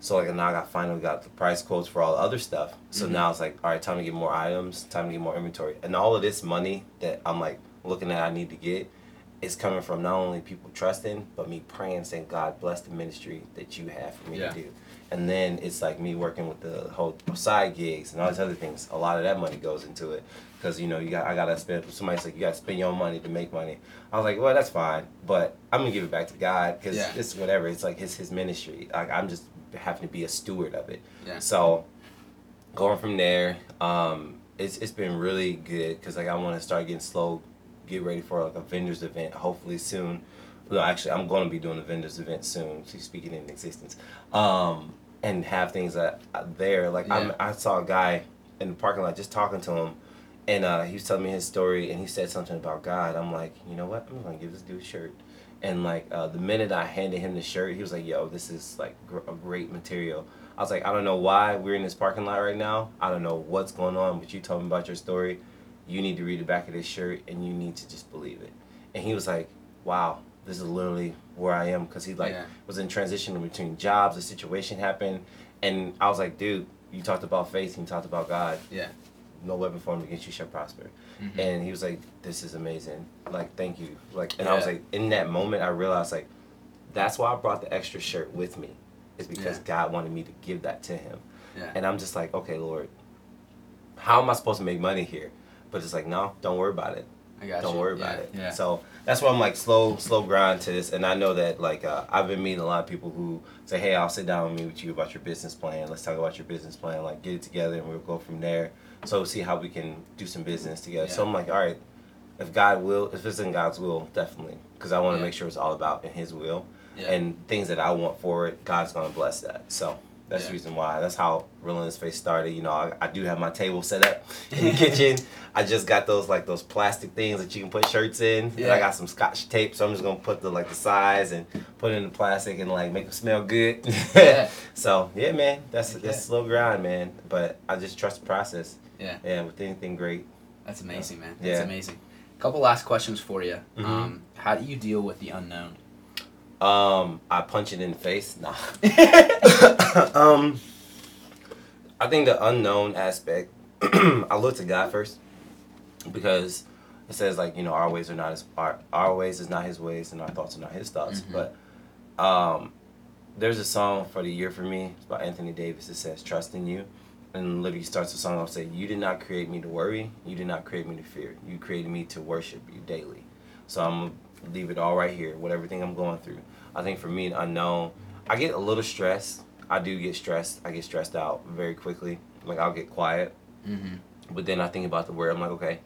So like now I got finally got the price quotes for all the other stuff. So Mhm. now it's like, all right, time to get more items, time to get more inventory, and all of this money that I'm like looking at, I need to get, is coming from not only people trusting, but me praying, saying, God bless the ministry that you have for me Yeah. to do. And then it's like me working with the whole side gigs and all these other things. A lot of that money goes into it because you know you got I gotta spend. Somebody's like you gotta spend your own money to make money. I was like, well, that's fine, but I'm gonna give it back to God because Yeah. it's whatever. It's like his his ministry. Like I'm just having to be a steward of it. Yeah. So going from there, um, it's it's been really good because like I want to start getting slow, get ready for like a vendors event hopefully soon. No, actually, I'm going to be doing a vendors event soon. She's speaking in existence, um, and have things that uh, there. Like I'm, Yeah. I saw a guy in the parking lot just talking to him, and uh, he was telling me his story, and he said something about God. I'm like, you know what? I'm gonna give this dude a shirt. And like uh, the minute I handed him the shirt, he was like, "Yo, this is like gr- a great material." I was like, "I don't know why we're in this parking lot right now. I don't know what's going on, but you told me about your story. You need to read the back of this shirt, and you need to just believe it." And he was like, "Wow, this is literally where I am," because he like Yeah. was in transition between jobs. A situation happened, and I was like, "Dude, you talked about faith, and you talked about God. Yeah. No weapon formed against you shall prosper." Mhm. and he was like this is amazing like thank you like and i was like in that moment i realized like that's why i brought the extra shirt with me is because Yeah. god wanted me to give that to him Yeah. and i'm just like okay lord how am i supposed to make money here but it's like no don't worry about it I got don't you. worry yeah. about it Yeah. so that's why i'm like slow slow grind to this and i know that like uh, i've been meeting a lot of people who say hey i'll sit down and meet with you about your business plan let's talk about your business plan like get it together and we'll go from there so see how we can do some business together so i'm like all right if god will if it's in god's will definitely because i want to Yeah. make sure it's all about in his will Yeah. and things that i want for it god's to bless that so that's Yeah. the reason why. That's how His Face started. You know, I, I do have my table set up in the kitchen. I just got those like those plastic things that you can put shirts in. And Yeah. I got some scotch tape, so I'm just gonna put the like the size and put it in the plastic and like make them smell good. Yeah. so yeah, man, that's Heck that's slow grind, man. But I just trust the process. Yeah. Yeah, with anything great. That's amazing, man. That's Yeah. amazing. couple last questions for you. Mhm. Um, how do you deal with the unknown? Um, I punch it in the face. Nah. um, I think the unknown aspect. I look to God first because it says like you know our ways are not his our, our ways is not his ways and our thoughts are not his thoughts. Mhm. But um, there's a song for the year for me. It's by Anthony Davis. It says "Trust in You," and literally starts the song off saying, "You did not create me to worry. You did not create me to fear. You created me to worship you daily." So I'm leave it all right here with everything I'm going through. I think for me, unknown, I get a little stressed. I do get stressed. I get stressed out very quickly. Like I'll get quiet, Mm-hmm. but then I think about the word. I'm like, okay,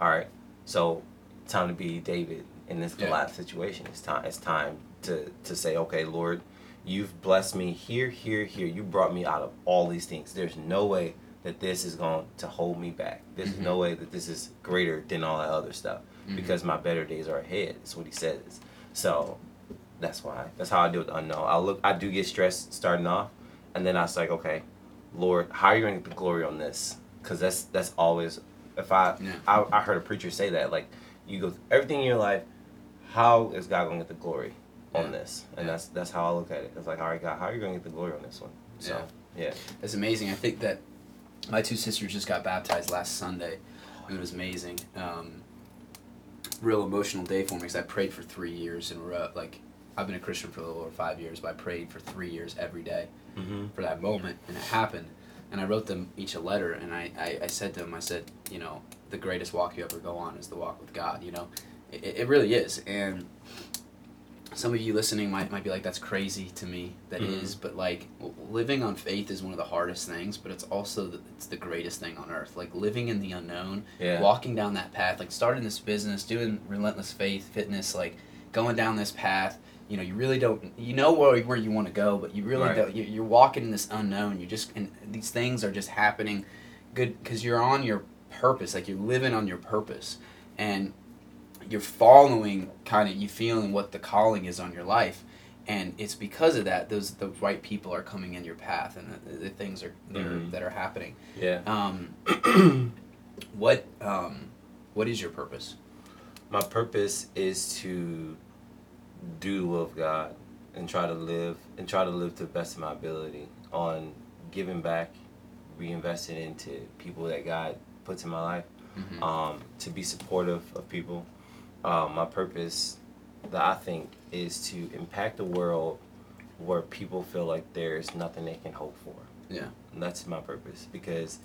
all right. So time to be David in this Yeah. Goliath situation. It's time. It's time to to say, okay, Lord, you've blessed me here, here, here. You brought me out of all these things. There's no way that this is going to hold me back. There's Mhm. no way that this is greater than all that other stuff Mhm. because my better days are ahead. That's what he says. So that's why. That's how I deal with the unknown. I look. I do get stressed starting off, and then I was like, okay, Lord, how are you going to get the glory on this? Because that's that's always. If I, Yeah. I I heard a preacher say that like, you go everything in your life, how is God going to get the glory on Yeah. this? And Yeah. that's that's how I look at it. It's like, all right, God, how are you going to get the glory on this one? So yeah, It's amazing. I think that my two sisters just got baptized last Sunday. and It was amazing. Um, real emotional day for me because I prayed for three years in a row. Like I've been a Christian for a little over five years, but I prayed for three years every day mm-hmm. for that moment, and it happened. And I wrote them each a letter, and I, I, I said to them, I said, you know, the greatest walk you ever go on is the walk with God. You know, it, it really is. And some of you listening might, might be like, that's crazy to me. That is, Mhm. but like living on faith is one of the hardest things, but it's also the, it's the greatest thing on earth. Like living in the unknown, yeah, walking down that path, like starting this business, doing relentless faith, fitness, like going down this path. You know, you really don't. You know where where you want to go, but you really Right. don't. you- You're walking in this unknown. You just and these things are just happening, good because you're on your purpose. Like you're living on your purpose, and you're following kind of you feeling what the calling is on your life, and it's because of that those the right people are coming in your path, and the, the things are that are Mhm. that are happening. yeah. Um, what um, what is your purpose? My purpose is to do the will of God and try to live and try to live to the best of my ability on giving back, reinvesting into people that God puts in my life. Mhm. um, to be supportive of people. Um, my purpose that I think is to impact the world where people feel like there's nothing they can hope for. Yeah. And that's my purpose because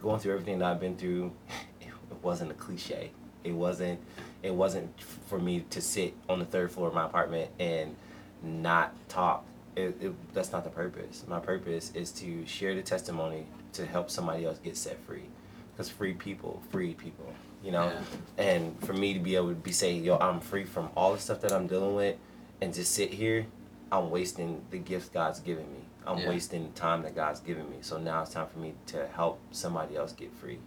going through everything that I've been through, it wasn't a cliche. It wasn't. It wasn't for me to sit on the third floor of my apartment and not talk. It, it, that's not the purpose. My purpose is to share the testimony to help somebody else get set free. Because free people, free people, you know. Yeah. And for me to be able to be saying, yo, I'm free from all the stuff that I'm dealing with, and just sit here, I'm wasting the gifts God's given me. I'm Yeah. wasting the time that God's given me. So now it's time for me to help somebody else get free.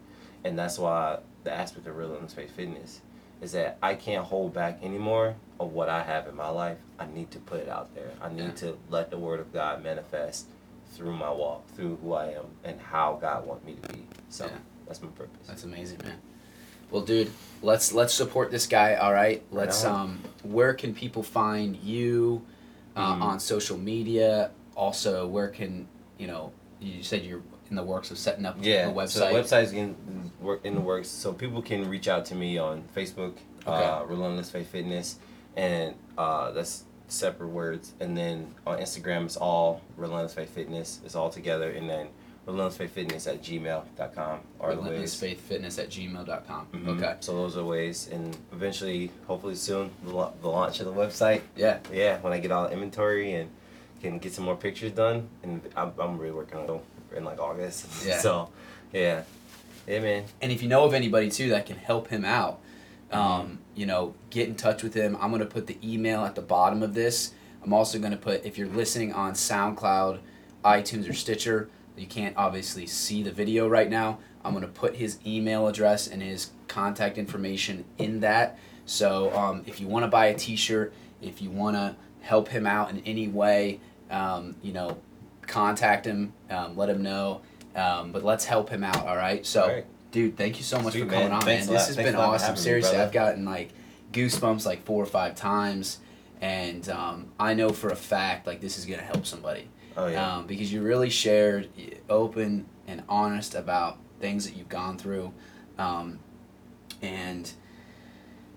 And that's why the aspect of Relentless Faith Fitness is that I can't hold back anymore of what I have in my life. I need to put it out there. I need Yeah. to let the word of God manifest through my walk, through who I am, and how God wants me to be. So Yeah. that's my purpose. That's amazing, man. Well, dude, let's let's support this guy. All right. Let's Right um. Where can people find you uh, Mhm. on social media? Also, where can you know? You said you're in the works of setting up Yeah, a website. So the website's in work in the works, so people can reach out to me on Facebook, uh, Relentless Faith Fitness, and uh, that's separate words. And then on Instagram, it's all Relentless Faith Fitness. It's all together, and then Relentless Faith Fitness at gmail.com are the ways. Fitness at gmail.com. Mhm. Okay. So those are ways, and eventually, hopefully soon, the, the launch of the website. Yeah. Yeah, when I get all the inventory and can get some more pictures done, and I'm, I'm really working on it in like August. Yeah. So, yeah, yeah, man. And if you know of anybody too that can help him out, um, you know, get in touch with him. I'm gonna put the email at the bottom of this. I'm also gonna put if you're listening on SoundCloud, iTunes, or Stitcher, you can't obviously see the video right now. I'm gonna put his email address and his contact information in that. So um, if you want to buy a T-shirt, if you want to help him out in any way, um, you know, contact him. Um, let him know. Um, but let's help him out. All right. So All right. dude thank you so much Sweet, for coming man. on Thanks man this has Thanks been a lot for awesome having me, seriously i've gotten like goosebumps like four or five times and um, i know for a fact like this is going to help somebody Oh yeah. um, because you really shared open and honest about things that you've gone through um, and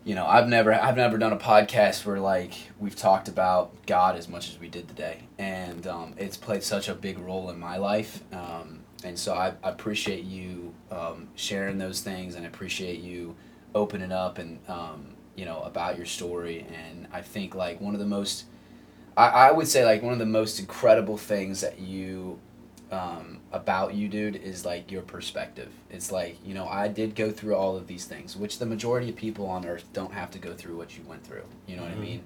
you know i've never i've never done a podcast where like we've talked about god as much as we did today and um, it's played such a big role in my life um, and so I, I appreciate you um, sharing those things and I appreciate you opening up and um, you know about your story. And i think like one of the most I, I would say like one of the most incredible things that you um, about you dude is like your perspective. It's like you know i did go through all of these things which the majority of people on earth don't have to go through what you went through. You know what i Mhm. mean?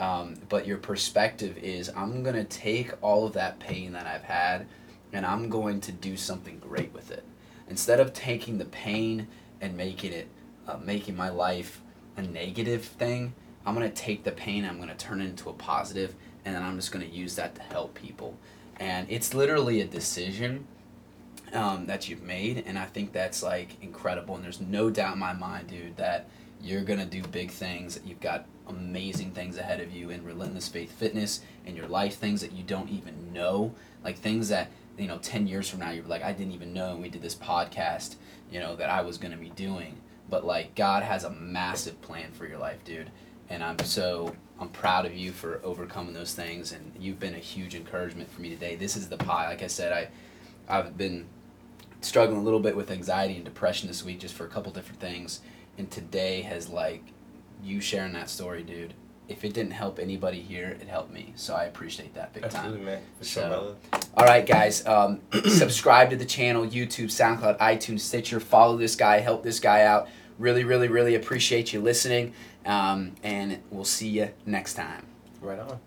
Um, but your perspective is i'm going to take all of that pain that i've had and i'm going to do something great with it. Instead of taking the pain and making it uh, making my life a negative thing i'm going to take the pain i'm going to turn it into a positive and then i'm just going to use that to help people. And it's literally a decision um, that you've made and i think that's like incredible and there's no doubt in my mind dude that you're going to do big things you've got amazing things ahead of you in Relentless Faith Fitness in your life, things that you don't even know, like things that you know 10 years from now you're like I didn't even know we did this podcast, you know, that I was going to be doing. But like God has a massive plan for your life, dude. And I'm so I'm proud of you for overcoming those things and you've been a huge encouragement for me today. This is the pie. Like I said, I I've been struggling a little bit with anxiety and depression this week just for a couple different things and today has like you sharing that story dude if it didn't help anybody here it helped me. So i appreciate that big Absolutely, time man. For So- sure, all right guys um, subscribe to the channel youtube soundcloud itunes stitcher. Follow this guy help this guy out. Really really really appreciate you listening um, and we'll see you next time. Right on.